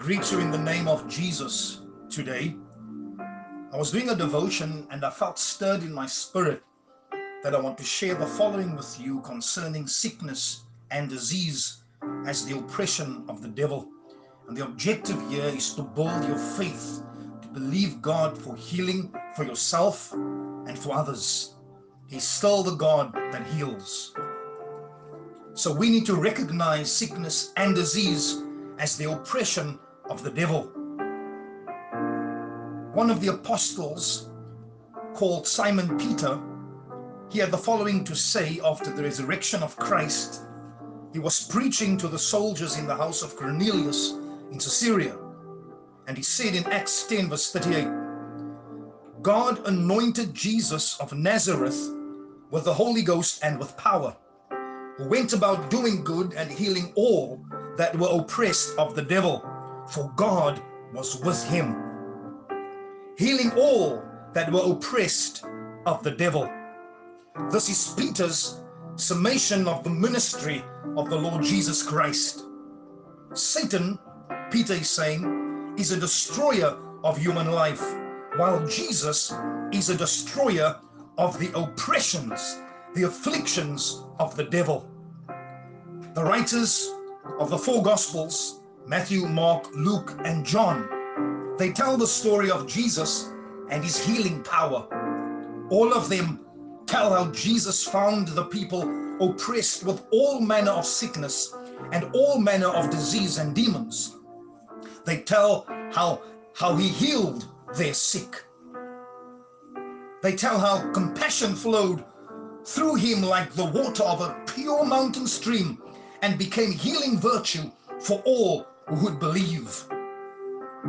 greet you in the name of Jesus today. I was doing a devotion and I felt stirred in my spirit that I want to share the following with you concerning sickness and disease as the oppression of the devil. And the objective here is to build your faith, to believe God for healing for yourself and for others. He's still the God that heals. So we need to recognize sickness and disease as the oppression of the devil. One of the apostles called Simon Peter, he had the following to say after the resurrection of Christ. He was preaching to the soldiers in the house of Cornelius in Caesarea. And he said in Acts 10 verse 38, God anointed Jesus of Nazareth with the Holy Ghost and with power, who went about doing good and healing all that were oppressed of the devil, for God was with him, healing all that were oppressed of the devil. This is Peter's summation of the ministry of the Lord Jesus Christ. Satan, Peter is saying, is a destroyer of human life, while Jesus is a destroyer of the oppressions, the afflictions of the devil. The writers of the four Gospels, Matthew, Mark, Luke, and John, they tell the story of Jesus and his healing power. All of them tell how Jesus found the people oppressed with all manner of sickness and all manner of disease and demons. They tell how, how he healed their sick. They tell how compassion flowed through him like the water of a pure mountain stream and became healing virtue for all who would believe.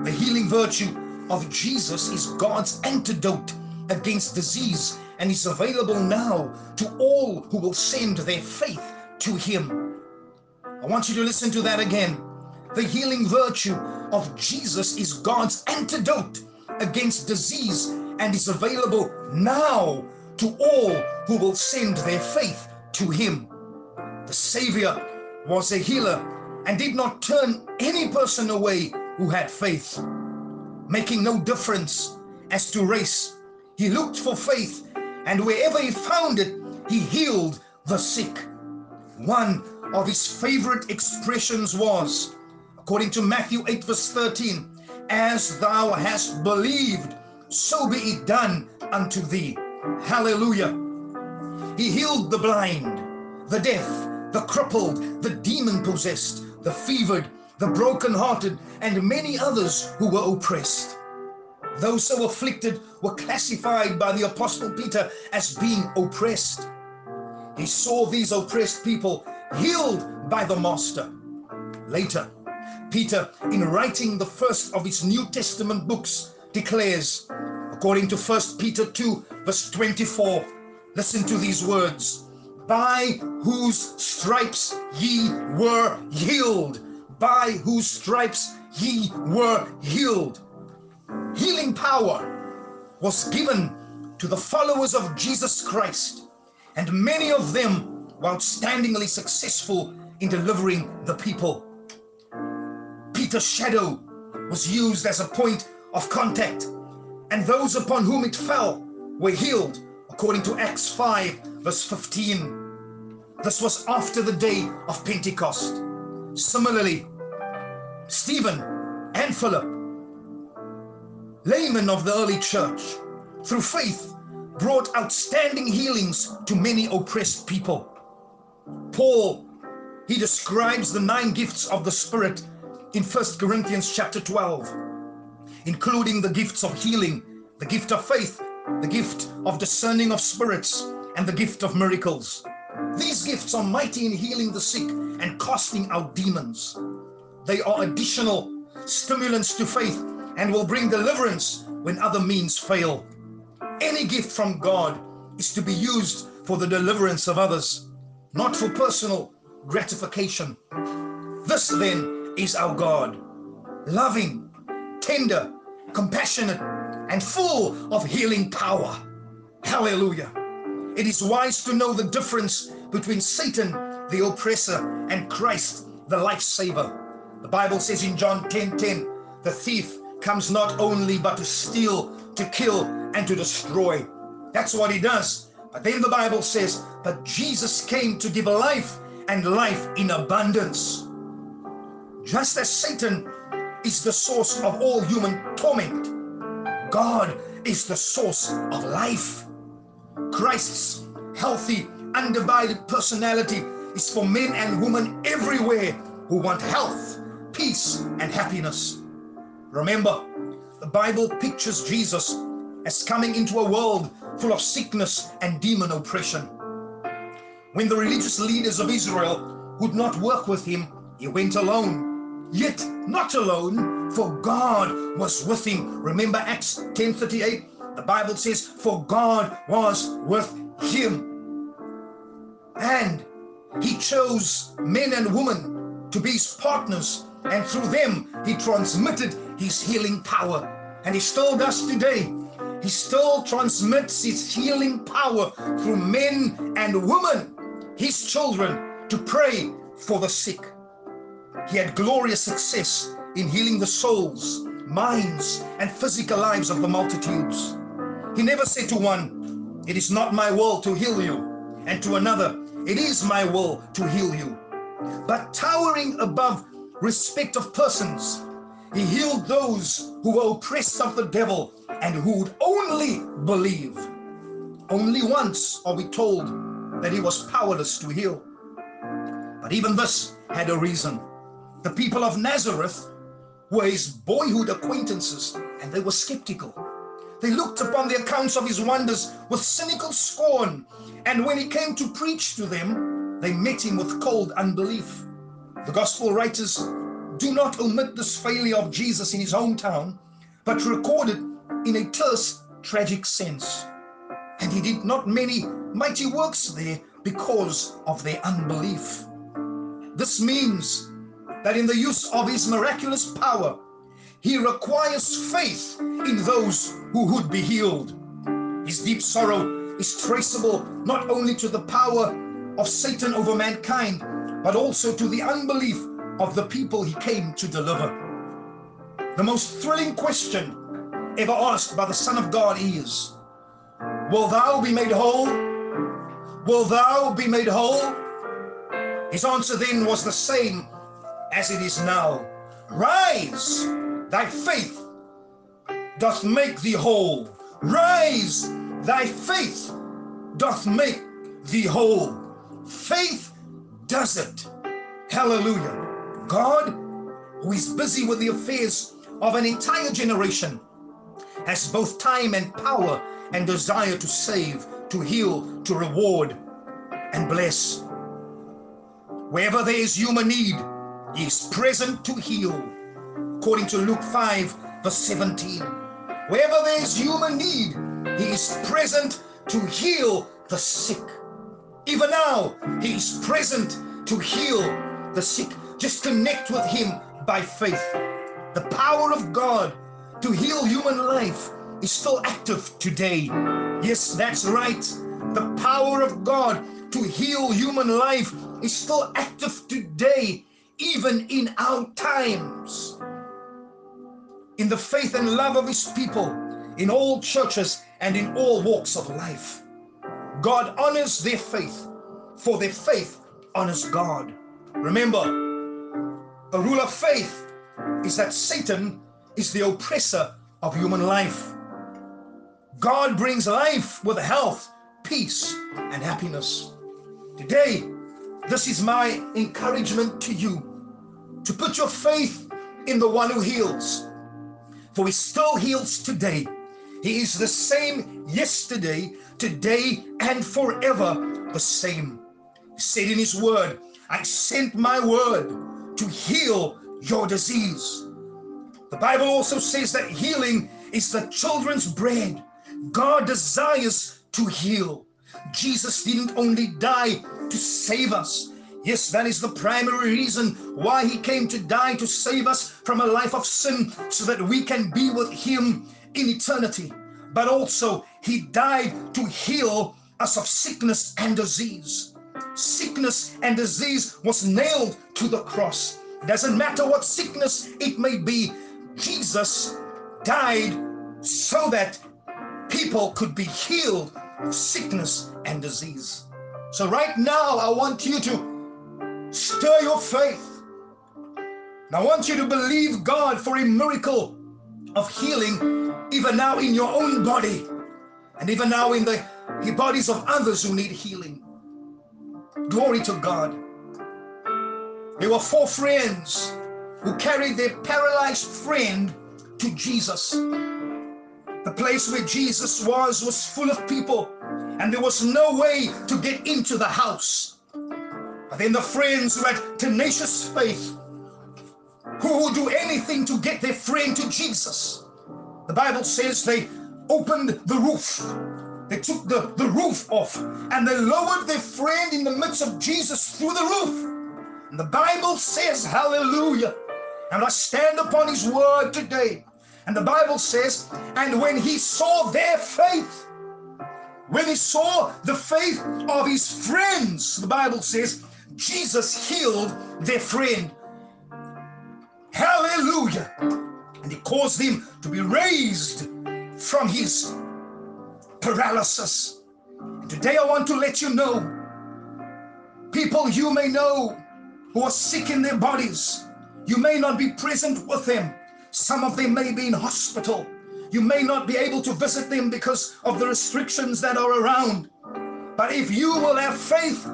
The healing virtue of Jesus is God's antidote against disease and is available now to all who will send their faith to him. I want you to listen to that again. The healing virtue of Jesus is God's antidote against disease and is available now to all who will send their faith to him. The Savior was a healer and did not turn any person away who had faith, making no difference as to race. He looked for faith, and wherever he found it, he healed the sick. One of his favorite expressions was, according to Matthew 8, verse 13, As thou hast believed, so be it done unto thee. Hallelujah. He healed the blind, the deaf, the crippled, the demon possessed, the fevered, the broken-hearted, and many others who were oppressed. Those so afflicted were classified by the Apostle Peter as being oppressed. He saw these oppressed people healed by the Master. Later, Peter, in writing the first of his New Testament books, declares, according to 1 Peter 2, verse 24, listen to these words by whose stripes ye were healed. By whose stripes ye were healed. Healing power was given to the followers of Jesus Christ, and many of them were outstandingly successful in delivering the people. Peter's shadow was used as a point of contact, and those upon whom it fell were healed, according to Acts 5, verse 15. This was after the day of Pentecost. Similarly, Stephen and Philip, laymen of the early church, through faith, brought outstanding healings to many oppressed people. Paul, he describes the nine gifts of the Spirit in First Corinthians chapter 12, including the gifts of healing, the gift of faith, the gift of discerning of spirits, and the gift of miracles. These gifts are mighty in healing the sick and casting out demons. They are additional stimulants to faith and will bring deliverance when other means fail. Any gift from God is to be used for the deliverance of others, not for personal gratification. This then is our God, loving, tender, compassionate, and full of healing power. Hallelujah. It is wise to know the difference between Satan, the oppressor, and Christ, the lifesaver. The Bible says in John 10 10, the thief comes not only but to steal, to kill, and to destroy. That's what he does. But then the Bible says, but Jesus came to give life and life in abundance. Just as Satan is the source of all human torment, God is the source of life. Christ's healthy, undivided personality is for men and women everywhere who want health, peace, and happiness. Remember, the Bible pictures Jesus as coming into a world full of sickness and demon oppression. When the religious leaders of Israel would not work with him, he went alone. Yet not alone, for God was with him. Remember Acts 10:38? The Bible says, For God was with him. And he chose men and women to be his partners, and through them he transmitted his healing power. And he still does today. He still transmits his healing power through men and women, his children, to pray for the sick. He had glorious success in healing the souls, minds, and physical lives of the multitudes. He never said to one, It is not my will to heal you, and to another, It is my will to heal you. But towering above respect of persons, he healed those who were oppressed of the devil and who would only believe. Only once are we told that he was powerless to heal. But even this had a reason. The people of Nazareth were his boyhood acquaintances and they were skeptical. They looked upon the accounts of his wonders with cynical scorn, and when he came to preach to them, they met him with cold unbelief. The gospel writers do not omit this failure of Jesus in his hometown, but record it in a terse, tragic sense. And he did not many mighty works there because of their unbelief. This means that in the use of his miraculous power, he requires faith in those who would be healed. His deep sorrow is traceable not only to the power of Satan over mankind, but also to the unbelief of the people he came to deliver. The most thrilling question ever asked by the Son of God is Will thou be made whole? Will thou be made whole? His answer then was the same as it is now Rise! Thy faith doth make thee whole. Rise, thy faith doth make thee whole. Faith does it. Hallelujah. God, who is busy with the affairs of an entire generation, has both time and power and desire to save, to heal, to reward, and bless. Wherever there is human need, he is present to heal according to Luke 5, verse 17. Wherever there is human need, he is present to heal the sick. Even now, he is present to heal the sick. Just connect with him by faith. The power of God to heal human life is still active today. Yes, that's right. The power of God to heal human life is still active today, even in our times in the faith and love of his people in all churches and in all walks of life. God honors their faith, for their faith honors God. Remember, a rule of faith is that Satan is the oppressor of human life. God brings life with health, peace, and happiness. Today, this is my encouragement to you to put your faith in the one who heals for he still heals today. He is the same yesterday, today, and forever the same. He said in his word, I sent my word to heal your disease. The Bible also says that healing is the children's bread. God desires to heal. Jesus didn't only die to save us, Yes, that is the primary reason why he came to die to save us from a life of sin so that we can be with him in eternity. But also, he died to heal us of sickness and disease. Sickness and disease was nailed to the cross. Doesn't matter what sickness it may be. Jesus died so that people could be healed of sickness and disease. So, right now, I want you to stir your faith. And I want you to believe God for a miracle of healing, even now in your own body, and even now in the bodies of others who need healing. Glory to God. There were four friends who carried their paralyzed friend to Jesus. The place where Jesus was was full of people, and there was no way to get into the house. Then the friends who had tenacious faith, who would do anything to get their friend to Jesus. The Bible says they opened the roof. They took the, the roof off and they lowered their friend in the midst of Jesus through the roof. And the Bible says, Hallelujah. And I stand upon his word today. And the Bible says, and when he saw their faith, when he saw the faith of his friends, the Bible says, Jesus healed their friend. Hallelujah. And he caused him to be raised from his paralysis. And today I want to let you know, people you may know who are sick in their bodies, you may not be present with them. Some of them may be in hospital. You may not be able to visit them because of the restrictions that are around. But if you will have faith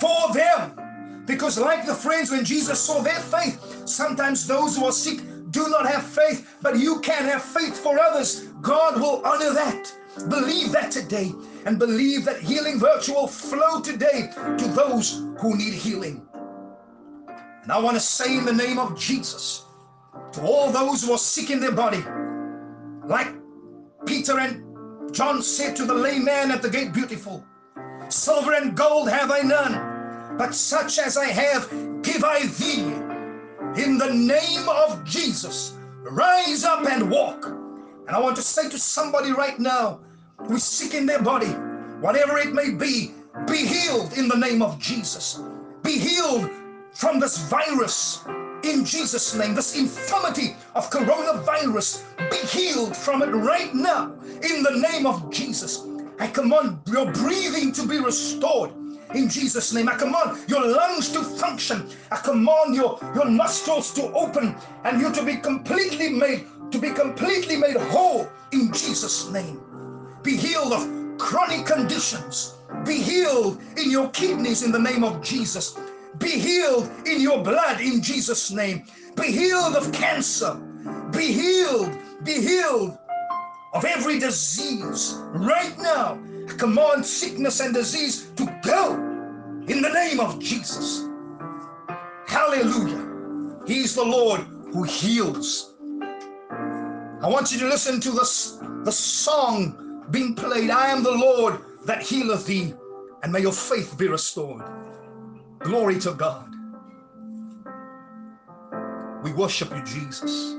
for them, because like the friends when Jesus saw their faith, sometimes those who are sick do not have faith, but you can have faith for others. God will honor that. Believe that today and believe that healing virtue will flow today to those who need healing. And I want to say in the name of Jesus to all those who are sick in their body, like Peter and John said to the lame man at the gate, Beautiful, silver and gold have I none, but such as I have give I thee. In the name of Jesus, rise up and walk. And I want to say to somebody right now who is sick in their body, whatever it may be, be healed in the name of Jesus. Be healed from this virus in Jesus' name. This infirmity of coronavirus, be healed from it right now in the name of Jesus. I command your breathing to be restored in Jesus' name. I command your lungs to function. I command your, your nostrils to open and you to be completely made, to be completely made whole in Jesus' name. Be healed of chronic conditions. Be healed in your kidneys in the name of Jesus. Be healed in your blood in Jesus' name. Be healed of cancer. Be healed. Be healed of every disease right now. I command sickness and disease to go in the name of Jesus. Hallelujah. He's the Lord who heals. I want you to listen to this, the song being played. I am the Lord that healeth thee, and may your faith be restored. Glory to God. We worship you, Jesus.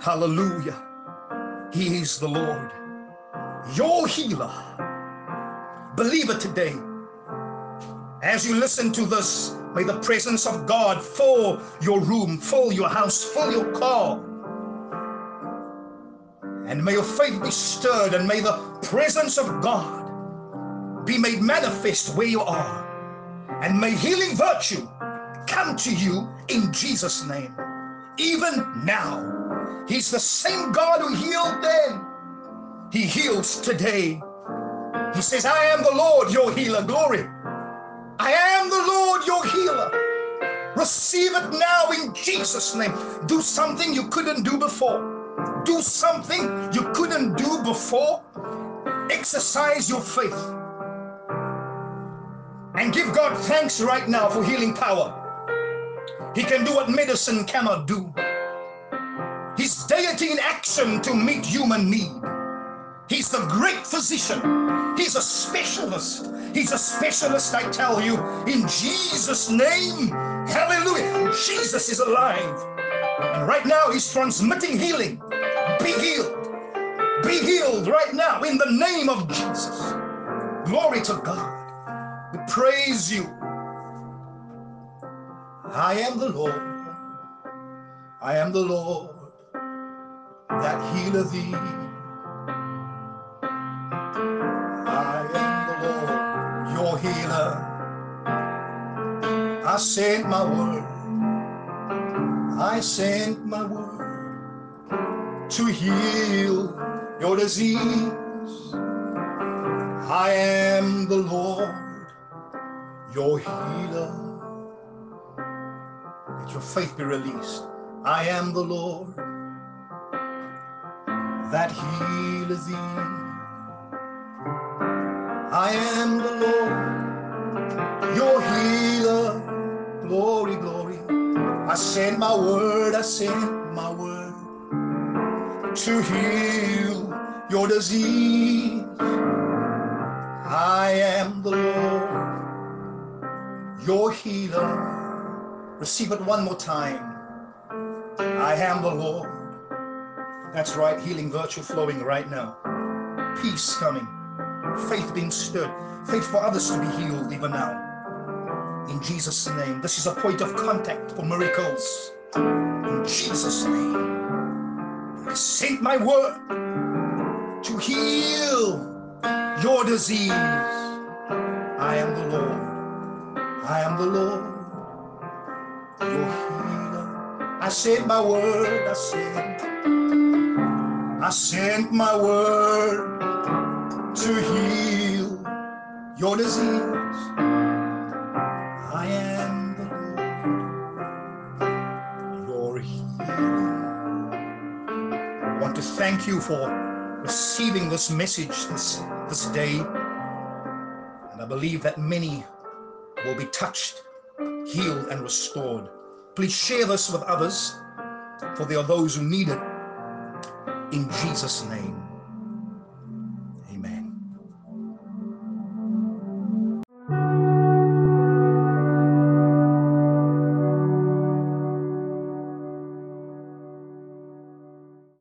Hallelujah. He is the Lord, your healer. Believe it today. As you listen to this, may the presence of God fill your room, fill your house, fill your car. And may your faith be stirred, and may the presence of God be made manifest where you are and may healing virtue come to you in Jesus' name. Even now, He's the same God who healed then. He heals today. He says, I am the Lord, your healer. Glory. I am the Lord, your healer. Receive it now in Jesus' name. Do something you couldn't do before. Do something you couldn't do before. Exercise your faith and give God thanks right now for healing power. He can do what medicine cannot do. He's deity in action to meet human need. He's the great physician. He's a specialist. He's a specialist, I tell you, in Jesus' name. Hallelujah. Jesus is alive. And right now, he's transmitting healing. Be healed. Be healed right now in the name of Jesus. Glory to God. We praise you. I am the Lord. I am the Lord that healeth thee. I am the Lord, your healer. I sent my word. I sent my word to heal your disease. I am the Lord, your healer. Let your faith be released. I am the Lord that healeth thee. I am the Lord, your healer. Glory, glory. I send my word, I send my word to heal your disease. I am the Lord, your healer. Receive it one more time. I am the Lord. That's right, healing virtue flowing right now. Peace coming, faith being stirred, faith for others to be healed even now. In Jesus' name, this is a point of contact for miracles. In Jesus' name, I sent my word to heal your disease. I am the Lord. I am the Lord, your healer. I sent my word. I sent. I sent my word to heal your disease. I am the Lord, your healer. I want to thank you for receiving this message this, this day. And I believe that many will be touched, healed, and restored. Please share this with others, for there are those who need it. In Jesus' name.